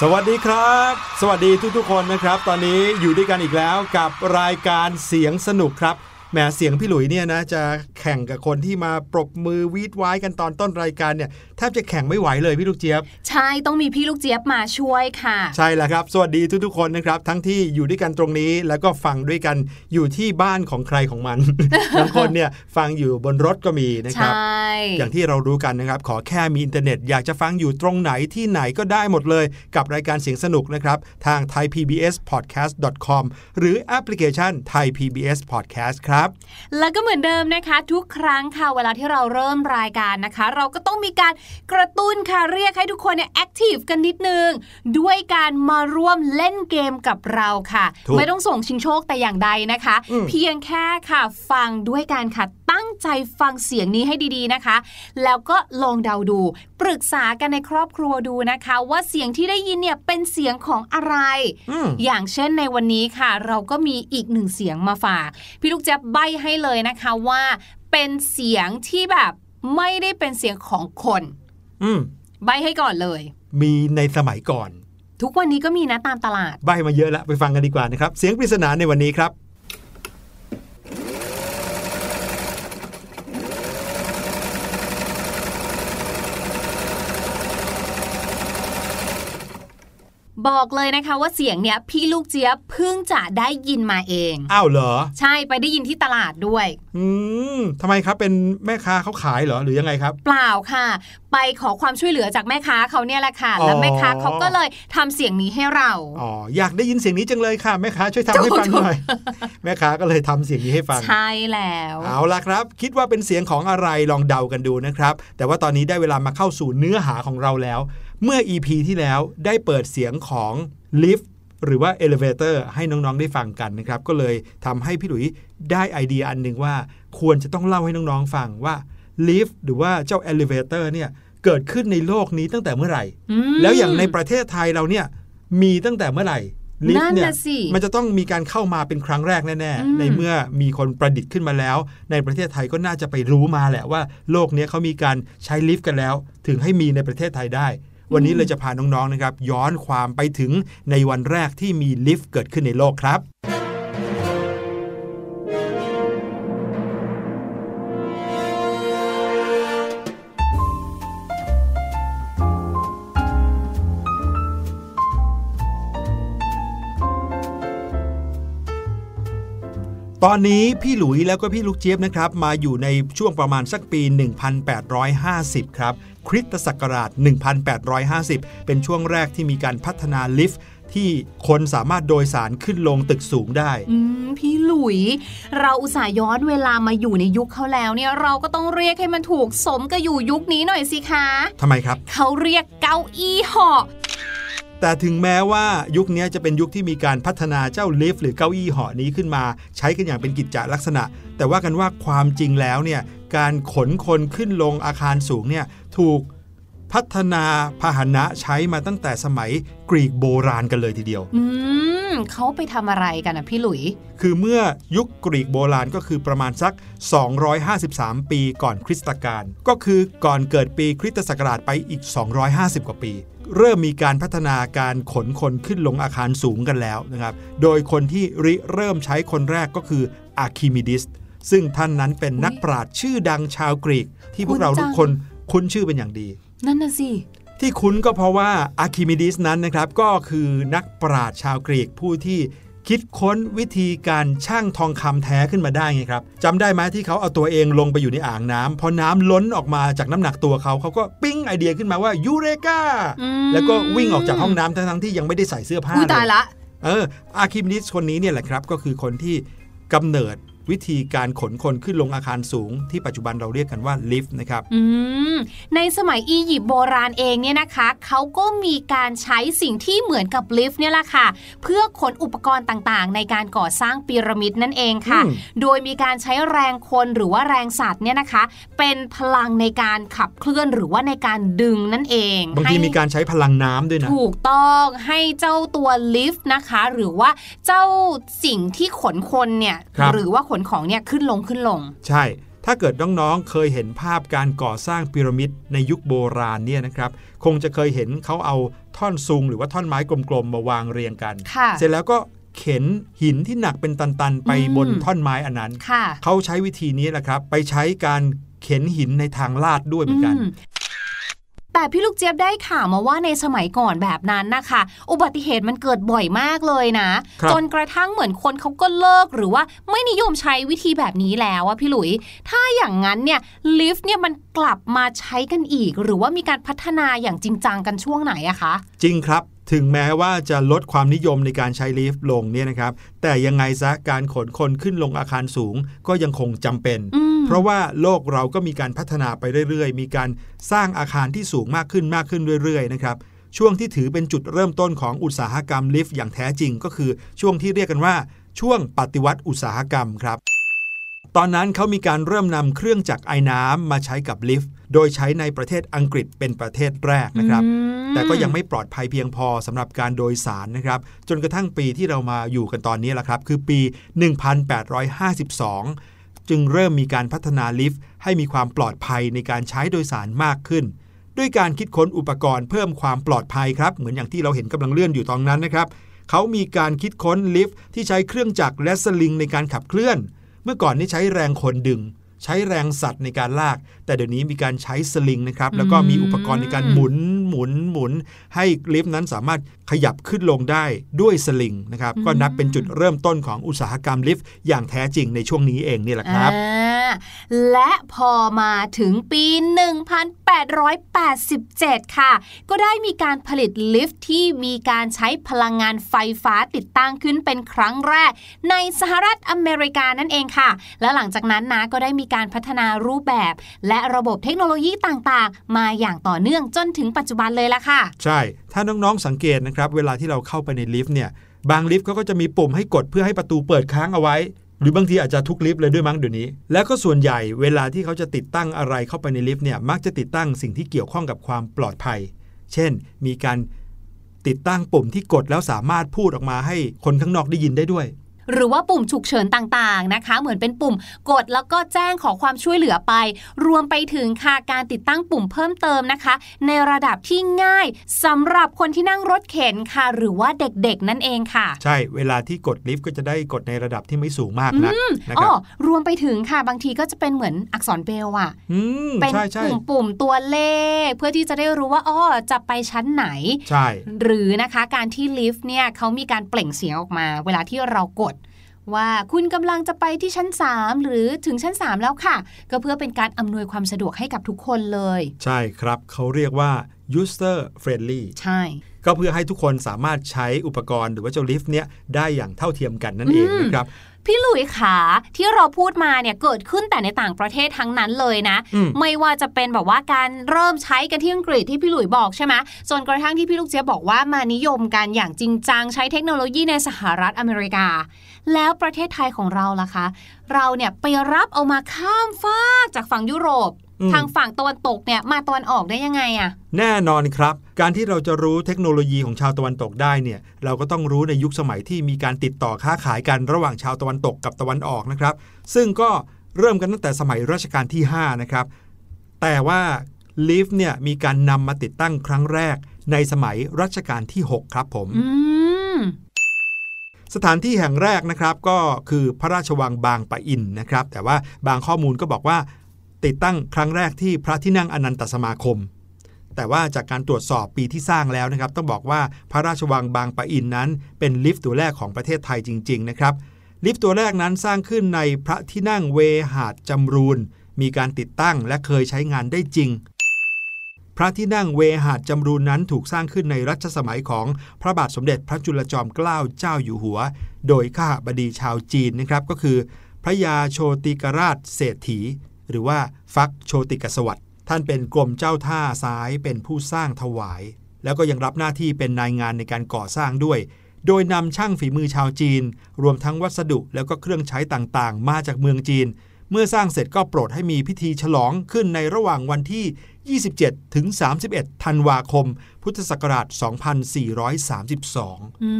สวัสดีครับ สวัสดีทุกๆคนนะครับ ตอนนี้อยู่ด้วยกันอีกแล้วกับรายการเสียงสนุกครับแหมเสียงพี่หลุยเนี่ยนะจะแข่งกับคนที่มาปรบมือวี้ดว้ายกันตอนต้นรายการเนี่ยแทบจะแข่งไม่ไหวเลยพี่ลูกเจี๊ยบ ใช่ต้องมีพี่ลูกเจี๊ยบมาช่วยค่ะ ใช่แล้วครับ สวัสดีทุกๆคนนะครับ ทั้งที่อยู่ด้วยกันตรงนี้แล้วก็ฟังด้วยกันอยู่ที่บ้านของใครของมันบางคนเนี่ยฟังอยู่บนรถก็มีนะคใช่ อย่างที่เรารู้กันนะครับ ขอแค่มีอินเทอร์เน็ตอยากจะฟังอยู่ตรงไหนที่ไหนก็ได้หมดเลย กับรายการเสียงสนุกนะครับ ทาง thaipbspodcast.com หรือแอปพลิเคชัน Thai PBS Podcast ครับ แล้วก็เหมือนเดิมนะคะ ทุกครั้งค่ะเวลาที่เราเริ่มรายการนะคะ เราก็ต้องมีการกระตุ้นค่ะเรียกให้ทุกคนเนี่ยแอคทีฟกันนิดนึง ด้วยการมาร่วมเล่นเกมกับเราค่ะถูกไม่ต้องส่งชิงโชคแต่อย่างใดนะคะอืมเพียงแค่ค่ะฟังด้วยกันค่ะตั้งใจฟังเสียงนี้ให้ดีๆนะคะ แล้วก็ลองเดาดู ปรึกษากันในครอบครัวดูนะคะ ว่าเสียงที่ได้ยินเนี่ยเป็นเสียงของอะไรอืมอย่างเช่นในวันนี้ค่ะ เราก็มีอีกหนึ่งเสียงมาฝาก พี่ลูกแจ๊บใบให้เลยนะคะว่า เป็นเสียงที่แบบไม่ได้เป็นเสียงของคน อืมใบให้ก่อนเลย มีในสมัยก่อน ทุกวันนี้ก็มีนะตามตลาด ใบมาเยอะแล้วไปฟังกันดีกว่านะครับ เสียงปริศนาในวันนี้ครับ บอกเลยนะคะว่าเสียงเนี้ยพี่ลูกเจี๊ยบเพิ่งจะได้ยินมาเอง อ้าวเหรอ ใช่ไปได้ยินที่ตลาดด้วย อืมทำไมครับเป็นแม่ค้าเขาขายเหรอหรือยังไงครับ เปล่าค่ะ ไปขอความช่วยเหลือจากแม่ค้าเขาเนี่ยแหละค่ะอ๋อแล้วแม่ค้าเขาก็เลยทำเสียงนี้ให้เรา อ๋ออยากได้ยินเสียงนี้จังเลยค่ะแม่ค้าช่วยทำให้ฟังหน่อย แม่ค้าก็เลยทำเสียงนี้ให้ฟัง ใช่แล้ว เอาล่ะครับ คิดว่าเป็นเสียงของอะไรลองเดากันดูนะครับ แต่ว่าตอนนี้ได้เวลามาเข้าสู่เนื้อหาของเราแล้ว เมื่อ EP ที่แล้วได้เปิดเสียงของลิฟต์หรือว่า Elevator ให้น้องๆได้ฟังกันนะครับ ก็เลยทำให้พี่หลุยได้ไอเดียอันหนึ่งว่า ควรจะต้องเล่าให้น้องๆฟังว่าลิฟต์หรือว่าเจ้า Elevator เนี่ยเกิดขึ้นในโลกนี้ตั้งแต่เมื่อไหร่อืมแล้วอย่างในประเทศไทยเราเนี่ยมีตั้งแต่เมื่อไหร่ลิฟต์เนี่ยนั่นน่ะสิมันจะต้องมีการเข้ามาเป็นครั้งแรกแน่อืมๆในเมื่อมีคนประดิษฐ์ขึ้นมาแล้ว ในประเทศไทยก็น่าจะไปรู้มาแหละว่า โลกเนี้ยเขามีการใช้ลิฟต์กันแล้ว ถึงให้มีในประเทศไทยได้ วันนี้เลยจะพาน้องๆนะครับย้อนความไปถึงในวันแรกที่มีลิฟต์เกิดขึ้นในโลกครับตอนนี้พี่หลุยแล้วก็พี่ลูกเจี๊ยบนะครับมาอยู่ในช่วงประมาณสักปี 1850 ครับ คริสตศักราช 1850 เป็นช่วงแรกที่มีการพัฒนาลิฟต์ที่คนสามารถโดยสารขึ้นลงตึกสูงได้อืมพี่หลุย เราอุตส่าห์ย้อนเวลามาอยู่ในยุคเขาแล้วเนี่ยเราก็ต้องเรียกให้มันถูกสมกับอยู่ยุคนี้หน่อยสิคะทำไมครับ เขาเรียกเก้าอี้เหาะ แต่ถึงแม้ว่ายุคนี้จะเป็นยุคที่มีการพัฒนาเจ้าลิฟต์หรือเก้าอี้เหาะนี้ขึ้นมา ใช้กันอย่างเป็นกิจจลักษณะ แต่ว่ากันว่าความจริงแล้วเนี่ยการขนคนขึ้นลงอาคารสูงเนี่ยถูกพัฒนาพาหนะใช้มาตั้งแต่สมัยกรีกโบราณกันเลยทีเดียว อืมเขาไปทำอะไรกันนะพี่หลุย คือเมื่อยุคกรีกโบราณก็คือประมาณสัก 253 ปีก่อนคริสตกาลก็คือก่อนเกิดปีคริสตศักราชไปอีก 250 กว่าปี เริ่มมีการพัฒนาการขนคนขึ้นลงอาคารสูงกันแล้วนะครับ โดยคนที่ริเริ่มใช้คนแรกก็คืออาร์คิมิดิส ซึ่งท่านนั้นเป็นนักปราชญ์ชื่อดังชาวกรีก ที่พวกเราทุกคนคุ้นชื่อเป็นอย่างดี นั่นน่ะสิ ที่คุ้นก็เพราะว่าอาร์คิมิดิสนั้นนะครับ ก็คือนักปราชญ์ชาวกรีกผู้ที่ คิดค้นวิธีการชั่งทองคำแท้ขึ้นมาได้ไงครับจำได้ไหมที่เขาเอาตัวเองลงไปอยู่ในอ่างน้ำพอน้ำล้นออกมาจากน้ำหนักตัวเขาเขาก็ปิ้งไอเดียขึ้นมาว่ายูเรกาอืมแล้วก็วิ่งออกจากห้องน้ำทั้งๆที่ยังไม่ได้ใส่เสื้อผ้าอุ้ยเลตายยละเอออาร์คิมิดิสคนนี้เนี่ยแหละครับก็คือคนที่กำเนิด วิธีการขนคนขึ้นลงอาคารสูง ที่ปัจจุบันเราเรียกกันว่าลิฟต์นะครับอืมในสมัยอียิปต์โบราณเองเนี่ยนะคะเขาก็มีการใช้สิ่งที่เหมือนกับลิฟต์เนี่ยแหละค่ะ เพื่อขนอุปกรณ์ต่างๆ ในการก่อสร้างพีระมิดนั่นเองค่ะอืมโดยมีการใช้แรงคนหรือว่าแรงสัตว์เนี่ยนะคะ เป็นพลังในการขับเคลื่อนหรือว่าในการดึงนั่นเองบางทีให้มีการใช้พลังน้ำด้วยนะถูกต้องให้เจ้าตัวลิฟต์นะคะ หรือว่าเจ้าสิ่งที่ขนคนเนี่ยครับหรือว่าขนของเนี่ยขึ้นลงขึ้นลง ใช่ ถ้าเกิดน้องๆ เคยเห็นภาพการก่อสร้างพีระมิดในยุคโบราณเนี่ยนะครับ คงจะเคยเห็นเขาเอาท่อนซุงหรือว่าท่อนไม้กลมๆ มาวางเรียงกันค่ะเสร็จแล้วก็เข็นหินที่หนักเป็นตันๆ ไปอืมบนท่อนไม้อันนั้นค่ะเขาใช้วิธีนี้แหละครับ ไปใช้การเข็นหินในทางลาดด้วยเหมือนกันอืม แต่พี่ลูกเจี๊ยบได้ข่าวมาว่าในสมัยก่อนแบบนั้นนะคะ อุบัติเหตุมันเกิดบ่อยมากเลยนะครับจนกระทั่งเหมือนคนเขาก็เลิกหรือว่าไม่นิยมใช้วิธีแบบนี้แล้วอะพี่หลุย ถ้าอย่างนั้นเนี่ยลิฟต์เนี่ยมันกลับมาใช้กันอีก หรือว่ามีการพัฒนาอย่างจริงจังกันช่วงไหนอะคะ จริงครับ ถึงแม้ว่าจะลดความนิยมในการใช้ลิฟต์ลงเนี่ยนะครับ แต่ยังไงซะการขนคนขึ้นลงอาคารสูงก็ยังคงจำเป็นอืมเพราะว่าโลกเราก็มีการพัฒนาไปเรื่อยๆ มีการสร้างอาคารที่สูงมากขึ้นมากขึ้นเรื่อยๆนะครับช่วงที่ถือเป็นจุดเริ่มต้นของอุตสาหกรรมลิฟต์อย่างแท้จริงก็คือช่วงที่เรียกกันว่า ช่วงปฏิวัติอุตสาหกรรมครับ ตอนนั้นเขามีการเริ่มนำเครื่องจักรไอ้น้ำมาใช้กับลิฟต์ โดยใช้ในประเทศอังกฤษเป็นประเทศแรกนะครับอืมแต่ก็ยังไม่ปลอดภัยเพียงพอสำหรับการโดยสารนะครับ จนกระทั่งปีที่เรามาอยู่กันตอนนี้แหละครับ คือปี 1852 จึงเริ่มมีการพัฒนาลิฟต์ ให้มีความปลอดภัยในการใช้โดยสารมากขึ้น ด้วยการคิดค้นอุปกรณ์เพิ่มความปลอดภัยครับ เหมือนอย่างที่เราเห็นกำลังเลื่อนอยู่ตอนนั้นนะครับ เขามีการคิดค้นลิฟต์ที่ใช้เครื่องจักรและสลิงในการขับเคลื่อน เมื่อก่อนนี่ใช้แรงคนดึง ใช้แรงสัตว์ในการลาก แต่เดี๋ยวนี้มีการใช้สลิงนะครับ แล้วก็มีอุปกรณ์ในการหมุนหมุนหมุน ให้ลิฟต์นั้นสามารถขยับขึ้นลงได้ด้วยสลิงนะครับ ก็นับเป็นจุดเริ่มต้นของอุตสาหกรรมลิฟต์อย่างแท้จริงในช่วงนี้เองนี่แหละครับอ่าและพอมาถึงปี 1887 ค่ะ ก็ได้มีการผลิตลิฟต์ที่มีการใช้พลังงานไฟฟ้าติดตั้งขึ้นเป็นครั้งแรก ในสหรัฐอเมริกานั่นเองค่ะ และหลังจากนั้นนะก็ได้มีการพัฒนารูปแบบ และระบบเทคโนโลยีต่างๆ มาอย่างต่อเนื่องจนถึงปัจจุบันเลยละค่ะ ใช่ ถ้าน้องๆสังเกตนะครับ เวลาที่เราเข้าไปในลิฟต์เนี่ย บางลิฟต์เขาก็จะมีปุ่มให้กดเพื่อให้ประตูเปิดค้างเอาไว้ หรือบางทีอาจจะทุกลิฟต์เลยด้วยมั้งเดี๋ยวนี้ แล้วก็ส่วนใหญ่เวลาที่เขาจะติดตั้งอะไรเข้าไปในลิฟต์เนี่ย มักจะติดตั้งสิ่งที่เกี่ยวข้องกับความปลอดภัย เช่น มีการติดตั้งปุ่มที่กดแล้วสามารถพูดออกมาให้คนข้างนอกได้ยินได้ด้วย หรือว่าปุ่มฉุกเฉินต่างๆนะคะ เหมือนเป็นปุ่มกดแล้วก็แจ้งขอความช่วยเหลือไป รวมไปถึงค่ะการติดตั้งปุ่มเพิ่มเติมนะคะ ในระดับที่ง่ายสำหรับคนที่นั่งรถเข็นค่ะ หรือว่าเด็กๆ นั่นเองค่ะ ใช่เวลาที่กดลิฟต์ก็จะได้กดในระดับที่ไม่สูงมากนักนะคอ๋รัอบรวมไปถึงค่ะบางทีก็จะเป็นเหมือนอักษรเบลอะอืมเป็นใช่ใช่ปุ่มปุ่มๆตัวเลข เพื่อที่จะได้รู้ว่าอ้อจะไปชั้นไหนใช่หรือนะคะการที่ลิฟต์เนี่ยเขามีการเปล่งเสียงออกมา เวลาที่เรากด ว่าคุณกำลังจะไปที่ชั้น 3 หรือถึงชั้น 3 แล้วค่ะ ก็เพื่อเป็นการอำนวยความสะดวกให้กับทุกคนเลย ใช่ครับเขาเรียกว่า user friendly ใช่ ก็เพื่อให้ทุกคนสามารถใช้อุปกรณ์หรือว่าเจ้าลิฟต์เนี้ยได้อย่างเท่าเทียมกันนั่นเองอืมนะครับ พี่หลุยขาที่เราพูดมาเนี่ยเกิดขึ้นแต่ในต่างประเทศทั้งนั้นเลยนะอืมไม่ว่าจะเป็นแบบว่าการเริ่มใช้กันที่อังกฤษที่พี่หลุยบอกใช่ไหมจนกระทั่งที่พี่ลูกเจี๊ยบบอกว่ามานิยมกันอย่างจริงจังใช้เทคโนโลยีในสหรัฐอเมริกา แล้วประเทศไทยของเราล่ะคะ เราเนี่ยไปรับเอามาข้ามฟากจากฝั่งยุโรปอืม ทางฝั่งตะวันตกเนี่ยมาตะวันออกได้ยังไงอะแน่นอนครับ การที่เราจะรู้เทคโนโลยีของชาวตะวันตกได้เนี่ยเราก็ต้องรู้ในยุคสมัยที่มีการติดต่อค้าขายกันระหว่างชาวตะวันตกกับตะวันออกนะครับ ซึ่งก็เริ่มกันตั้งแต่สมัยรัชกาลที่ 5 นะครับ แต่ว่าลิฟต์เนี่ยมีการนำมาติดตั้งครั้งแรกในสมัยรัชกาลที่ 6 ครับผมอืมสถานที่แห่งแรกนะครับก็คือพระราชวังบางปะอินนะครับ แต่ว่าบางข้อมูลก็บอกว่า ติดตั้งครั้งแรกที่พระที่นั่งอนันตสมาคม แต่ว่าจากการตรวจสอบปีที่สร้างแล้วนะครับ ต้องบอกว่าพระราชวังบางปะอินนั้น เป็นลิฟต์ตัวแรกของประเทศไทยจริง ๆ นะครับ ลิฟต์ตัวแรกนั้นสร้างขึ้นในพระที่นั่งเวหาดจำรูนมีการติดตั้งและเคยใช้งานได้จริง พระที่นั่งเวหาดจำรูนนั้นถูกสร้างขึ้นในรัชสมัยของพระบาทสมเด็จพระจุลจอมเกล้าเจ้าอยู่หัว โดยข้าบดีชาวจีนนะครับก็คือ พระยาโชติกราชเศรษฐี หรือว่าฟักโชติกสวัสดิ์ท่านเป็นกรมเจ้าท่าซ้ายเป็นผู้สร้างถวาย แล้วก็ยังรับหน้าที่เป็นนายงานในการก่อสร้างด้วย โดยนำช่างฝีมือชาวจีน รวมทั้งวัสดุแล้วก็เครื่องใช้ต่างๆ มาจากเมืองจีน เมื่อสร้างเสร็จก็โปรดให้มีพิธีฉลองขึ้นในระหว่างวันที่ 27 ถึง 31 ธันวาคม พุทธศักราช 2432อื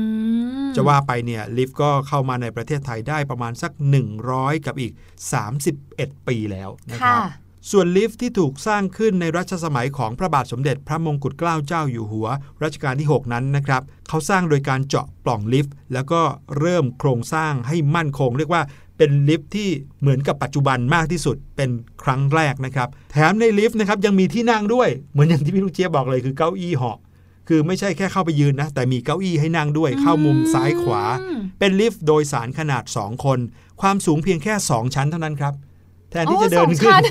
มจะว่าไปเนี่ยลิฟต์ก็เข้ามาในประเทศไทยได้ประมาณสัก 100 กับอีก 31 ปีแล้วนะครับค่ะส่วนลิฟต์ที่ถูกสร้างขึ้นในรัชสมัยของพระบาทสมเด็จพระมงกุฎเกล้าเจ้าอยู่หัว รัชกาลที่ 6 นั้นนะครับเขาสร้างโดยการเจาะปล่องลิฟต์ แล้วก็เริ่มโครงสร้างให้มั่นคง เรียกว่า เป็นลิฟต์ที่เหมือนกับปัจจุบันมากที่สุดเป็นครั้งแรกนะครับแถมในลิฟต์นะครับยังมีที่นั่งด้วย เหมือนอย่างที่พี่ลูกเจี๊ยบบอกเลยคือเก้าอี้เหาะคือไม่ใช่แค่เข้าไปยืนนะ แต่มีเก้าอี้ให้นั่งด้วย เข้ามุมซ้ายขวาอืมเป็นลิฟต์โดยสารขนาด 2 คน ความสูงเพียงแค่ 2 ชั้นเท่านั้นครับ แทนที่โอ้จะเดินสองขึ้นชั้น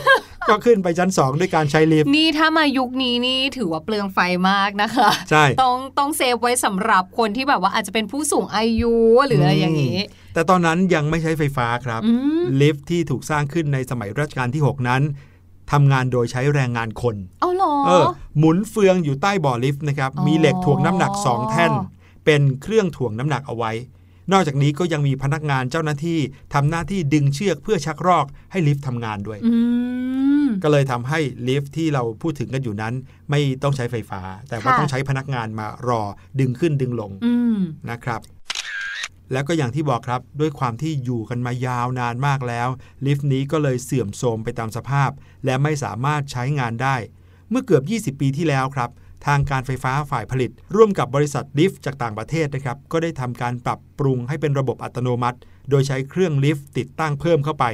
ก็ขึ้นไปชั้น 2 ด้วยการใช้ลิฟต์นี่ถ้ามายุคนี้นี่ถือว่าเปลืองไฟมากนะคะ ใช่ ต้องต้องเซฟไว้สำหรับคนที่แบบว่าอาจจะเป็นผู้สูงอายุหรืออะไรอย่างนี้ แต่ตอนนั้นยังไม่ใช้ไฟฟ้าครับอืมลิฟต์ที่ถูกสร้างขึ้นในสมัยรัชกาลที่ 6 นั้นทำงานโดยใช้แรงงานคนเอาเหรอเออหมุนเฟืองอยู่ใต้บ่อลิฟต์นะครับอ๋อมีเหล็กถ่วงน้ำหนัก 2 แท่น เป็นเครื่องถ่วงน้ำหนักเอาไว้ นอกจากนี้ก็ยังมีพนักงานเจ้าหน้าที่ทำหน้าที่ดึงเชือกเพื่อชักรอกให้ลิฟต์ทำงานด้วยอืมก็เลยทำให้ลิฟต์ที่เราพูดถึงกันอยู่นั้น ไม่ต้องใช้ไฟฟ้า แต่ว่าค่ะต้องใช้พนักงานมารอดึงขึ้นดึงลงอืมนะครับแล้วก็อย่างที่บอกครับด้วยความที่อยู่กันมายาวนานมากแล้ว ลิฟต์นี้ก็เลยเสื่อมโทรมไปตามสภาพ และไม่สามารถใช้งานได้ เมื่อเกือบ 20 ปีที่แล้วครับ ทางการไฟฟ้าฝ่ายผลิต ร่วมกับบริษัทลิฟต์จากต่างประเทศนะครับก็ได้ทำการปรับปรุงให้เป็นระบบอัตโนมัติ โดยใช้เครื่องลิฟต์ติดตั้งเพิ่มเข้าไป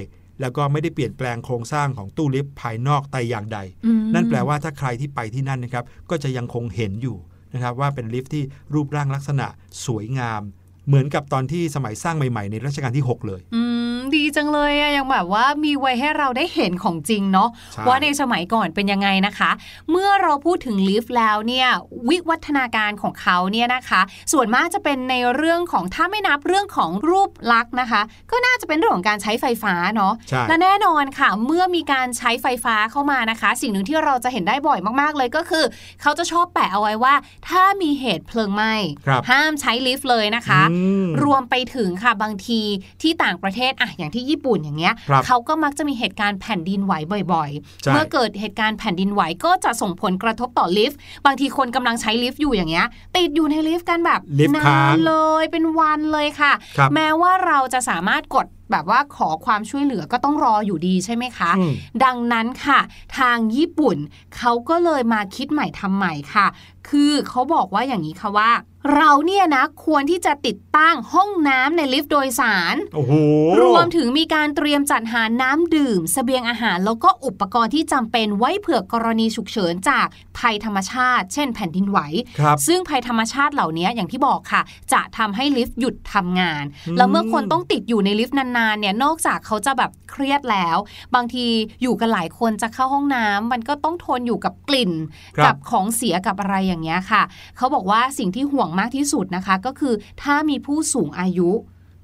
แล้วก็ไม่ได้เปลี่ยนแปลงโครงสร้างของตู้ลิฟต์ภายนอกแต่อย่างใดอืมนั่นแปลว่าถ้าใครที่ไปที่นั่นนะครับก็จะยังคงเห็นอยู่นะครับว่าเป็นลิฟต์ที่รูปร่างลักษณะสวยงาม เหมือนกับตอนที่สมัยสร้างใหม่ๆ ในรัชกาลที่ 6 เลยอืม ดีจังเลยอะยังแบบว่ามีไว้ให้เราได้เห็นของจริงเนาะใช่ว่าในสมัยก่อนเป็นยังไงนะคะ เมื่อเราพูดถึงลิฟต์แล้วเนี่ยวิวัฒนาการของเขาเนี่ยนะคะ ส่วนมากจะเป็นในเรื่องของถ้าไม่นับเรื่องของรูปลักษณ์นะคะ ก็น่าจะเป็นเรื่องของการใช้ไฟฟ้าเนาะใช่และแน่นอนค่ะ เมื่อมีการใช้ไฟฟ้าเข้ามานะคะ สิ่งหนึ่งที่เราจะเห็นได้บ่อยมากๆเลยก็คือ เขาจะชอบแปะเอาไว้ว่า ถ้ามีเหตุเพลิงไหม้ครับห้ามใช้ลิฟต์เลยนะคะอืมรวมไปถึงค่ะบางทีที่ต่างประเทศอะอย่างที่ญี่ปุ่นอย่างเงี้ยครับเขาก็มักจะมีเหตุการณ์แผ่นดินไหวบ่อยใช่ๆเมื่อเกิดเหตุการณ์แผ่นดินไหวก็จะส่งผลกระทบต่อลิฟต์บางทีคนกำลังใช้ลิฟต์อยู่อย่างเงี้ยติดอยู่ในลิฟต์กันแบบลิฟต์นาค้างนเลยเป็นวันเลยค่ะครับแม้ว่าเราจะสามารถกด แบบว่าขอความช่วยเหลือก็ต้องรออยู่ดีใช่ไหมคะอืมดังนั้นค่ะ ทางญี่ปุ่นเขาก็เลยมาคิดใหม่ทำใหม่ค่ะ คือเขาบอกว่าอย่างนี้ค่ะว่า เราเนี่ยนะควรที่จะติดตั้งห้องน้ำในลิฟต์โดยสารโอ้โหรวมถึงมีการเตรียมจัดหาน้ำดื่มเสบียงอาหาร แล้วก็อุปกรณ์ที่จำเป็นไว้เผื่อกรณีฉุกเฉินจากภัยธรรมชาติ เช่นแผ่นดินไหวครับซึ่งภัยธรรมชาติเหล่านี้อย่างที่บอกค่ะ จะทำให้ลิฟต์หยุดทำงานอืมแล้วเมื่อคนต้องติดอยู่ในลิฟต์นานๆเนี่ยนอกจากเขาจะแบบเครียดแล้ว บางทีอยู่กันหลายคนจะเข้าห้องน้ำมันก็ต้องทนอยู่กับกลิ่นครับกับของเสียกับอะไรอย่างเงี้ยค่ะ เขาบอกว่าสิ่งที่ห่วงมากที่สุดนะคะ ก็คือถ้ามีผู้สูงอายุ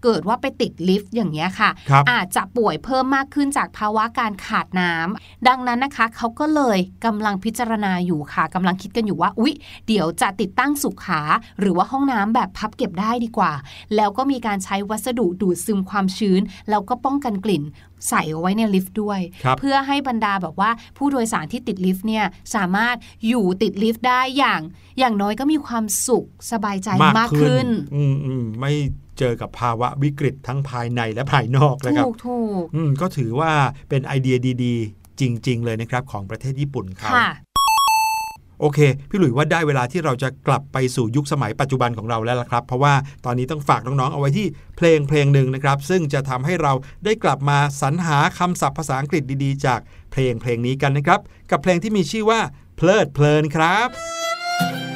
เกิดว่าไปติดลิฟต์อย่างเงี้ยค่ะครับอาจจะป่วยเพิ่มมากขึ้นจากภาวะการขาดน้ำดังนั้นนะคะเขาก็เลยกำลังพิจารณาอยู่ค่ะกำลังคิดกันอยู่ว่า อุ๊ย เดี๋ยวจะติดตั้งสุขา หรือว่าห้องน้ำแบบพับเก็บได้ดีกว่า แล้วก็มีการใช้วัสดุดูดซึมความชื้น แล้วก็ป้องกันกลิ่นใส่เอาไว้ในลิฟต์ด้วยครับเพื่อให้บรรดาแบบว่าผู้โดยสารที่ติดลิฟต์เนี่ยสามารถอยู่ติดลิฟต์ได้อย่าง อย่างน้อยก็มีความสุขสบายใจมากขึ้นอืมอืมไม่ เจอกับภาวะวิกฤตทั้งภายในและภายนอกนะครับถูกถูกอืมก็ถือว่าเป็นไอเดียดีๆ จริง ๆ เลยนะครับของประเทศญี่ปุ่นเขาค่ะโอเค พี่หลุยว่าได้เวลาที่เราจะกลับไปสู่ยุคสมัยปัจจุบันของเราแล้วล่ะครับ เพราะว่าตอนนี้ต้องฝากน้อง ๆ เอาไว้ที่เพลงเพลงหนึ่งนะครับ ซึ่งจะทำให้เราได้กลับมาสรรหาคำศัพท์ภาษาอังกฤษดีๆ จากเพลงเพลงนี้กันนะครับ กับเพลงที่มีชื่อว่าเพลิดเพลินครับ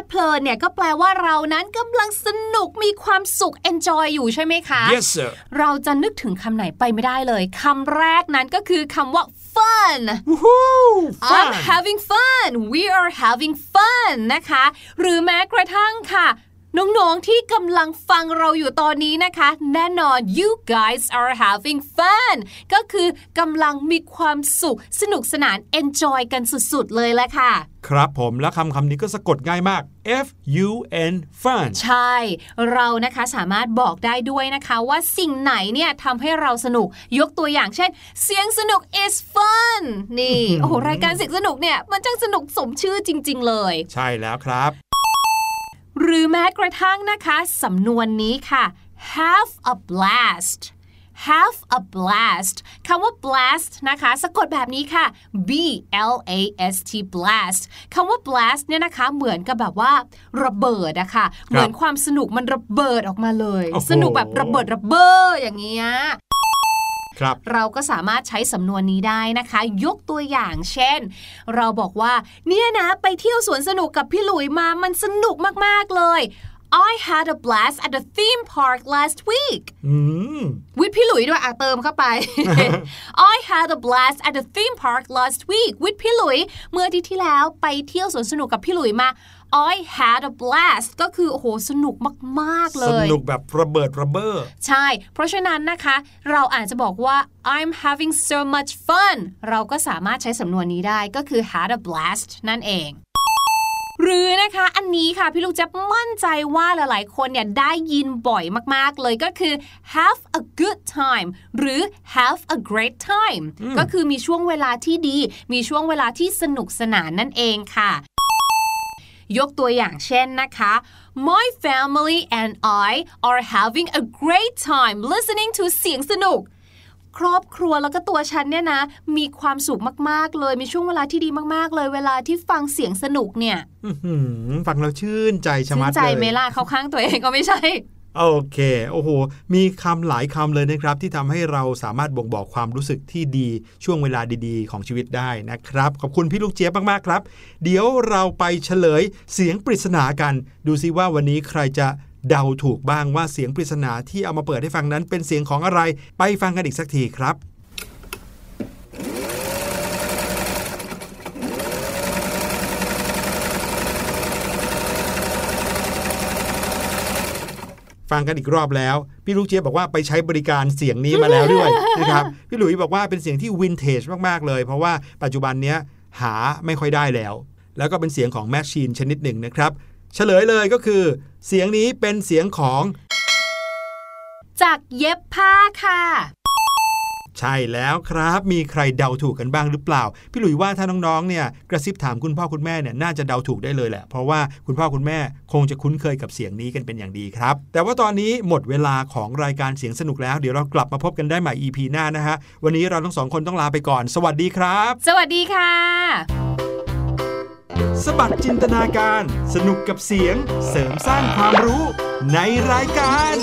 ดเพลินเนี่ยก็แปลว่าเรานั้นกำลังสนุกมีความสุข enjoy อยู่ใช่ไหมคะ yes sir เราจะนึกถึงคำไหนไปไม่ได้เลยคำแรกนั้นก็คือคำว่า fun Woohoo! I'm Fun! having fun we are having fun นะคะ หรือแม้กระทั่งค่ะ น้อง ๆ ที่กำลังฟังเราอยู่ตอนนี้นะคะ แน่นอน you guys are having fun ก็คือกำลังมีความสุขสนุกสนาน enjoy กันสุด ๆ เลยแหละค่ะ ครับผมและคำคำนี้ก็สะกดง่ายมาก F U N fun ใช่ เรานะคะสามารถบอกได้ด้วยนะคะ ว่าสิ่งไหนเนี่ยทำให้เราสนุกยกตัวอย่างเช่น เสียงสนุก is fun นี่ โอ้โห รายการเสียงสนุกเนี่ย มันจังสนุกสมชื่อจริง ๆ เลย ใช่แล้วครับ หรือแม้กระทั่งนะคะสำนวนนี้ค่ะ have a blast have a blast คำว่า blast นะคะ สะกดแบบนี้ค่ะ b l a s t blast คำว่า blast เนี่ยนะคะ เหมือนกับแบบว่า ระเบิดอะค่ะ เหมือนความสนุกมันระเบิดออกมาเลยโอ้โหสนุกแบบระเบิดระเบ้ออย่างเงี้ยค รับเราก็สามารถใช้สำนวนนี้ได้นะคะ ยกตัวอย่างเช่น เราบอกว่า เนี่ยนะไปเที่ยวสวนสนุกกับพี่หลุยมามันสนุกมาก ๆ เลย I had a blast at the theme park last week อืมวิทย์พี่หลุยด้วยอะเติมเข้าไป I had a blast at the theme park last week วิทย์พี่หลุย เมื่ออาทิตย์ที่แล้วไปเที่ยวสวนสนุกกับพี่หลุยมา I had a blast ก็คือ โอ้โห สนุกมาก ๆ เลสยนุกแบบระเบิดระเบ้อใช่ เพราะฉะนั้นนะคะ เราอาจจะบอกว่า I'm having so much fun เราก็สามารถใช้สำนวนนี้ได้ก็คือ had a blast นั่นเองหรือนะคะอันนี้ค่ะ พี่ลูกจะมั่นใจว่าหลายๆ คนเนี่ยได้ยินบ่อยมากๆ เลยก็คือ have a good time หรือ have a great time ก็คือมีช่วงเวลาที่ดี มีช่วงเวลาที่สนุกสนานนั่นเองค่ะ ยกตัวอย่างเช่นนะคะ My family and I are having a great time listening to เสียงสนุก ครอบครัวแล้วก็ตัวฉันเนี่ยนะ มีความสุขมากๆเลย มีช่วงเวลาที่ดีมากๆเลย เวลาที่ฟังเสียงสนุกเนี่ยอื้อหือฟังแล้วชื่นใจชะชื่มันดใจเลยไหมล่ะเข้าข้างตัวเองก็ไม่ใช่ โอเค โอ้โห มีคำหลายคำเลยนะครับ ที่ทำให้เราสามารถบ่งบอกความรู้สึกที่ดีช่วงเวลาดีๆ ของชีวิตได้นะครับ ขอบคุณพี่ลูกเจี๊ยบมากๆครับ เดี๋ยวเราไปเฉลยเสียงปริศนากัน ดูซิว่าวันนี้ใครจะเดาถูกบ้างว่าเสียงปริศนาที่เอามาเปิดให้ฟังนั้นเป็นเสียงของอะไร ไปฟังกันอีกสักทีครับ ฟังกันอีกรอบแล้ว พี่ลูกเจี๊ยบบอกว่าไปใช้บริการเสียงนี้มาแล้วด้วยนะครับพี่หลุยบอกว่าเป็นเสียงที่วินเทจมากๆเลย เพราะว่าปัจจุบันเนี้ยหาไม่ค่อยได้แล้ว แล้วก็เป็นเสียงของแมชชีนชนิดหนึ่งนะครับ เฉลยเลยก็คือ เสียงนี้เป็นเสียงของ จากเย็บผ้าค่ะ ใช่แล้วครับ มีใครเดาถูกกันบ้างหรือเปล่า พี่หลุยว่าถ้าน้องๆเนี่ยกระซิบถามคุณพ่อคุณแม่เนี่ยน่าจะเดาถูกได้เลยแหละ เพราะว่าคุณพ่อคุณแม่คงจะคุ้นเคยกับเสียงนี้กันเป็นอย่างดีครับ แต่ว่าตอนนี้หมดเวลาของรายการเสียงสนุกแล้ว เดี๋ยวเรากลับมาพบกันได้ใหม่ EP หน้านะฮะ วันนี้เราทั้งสองคนต้องลาไปก่อน สวัสดีครับ สวัสดีค่ะ สบัดจินตนาการ สนุกกับเสียง เสริมสร้างความรู้ในรายการ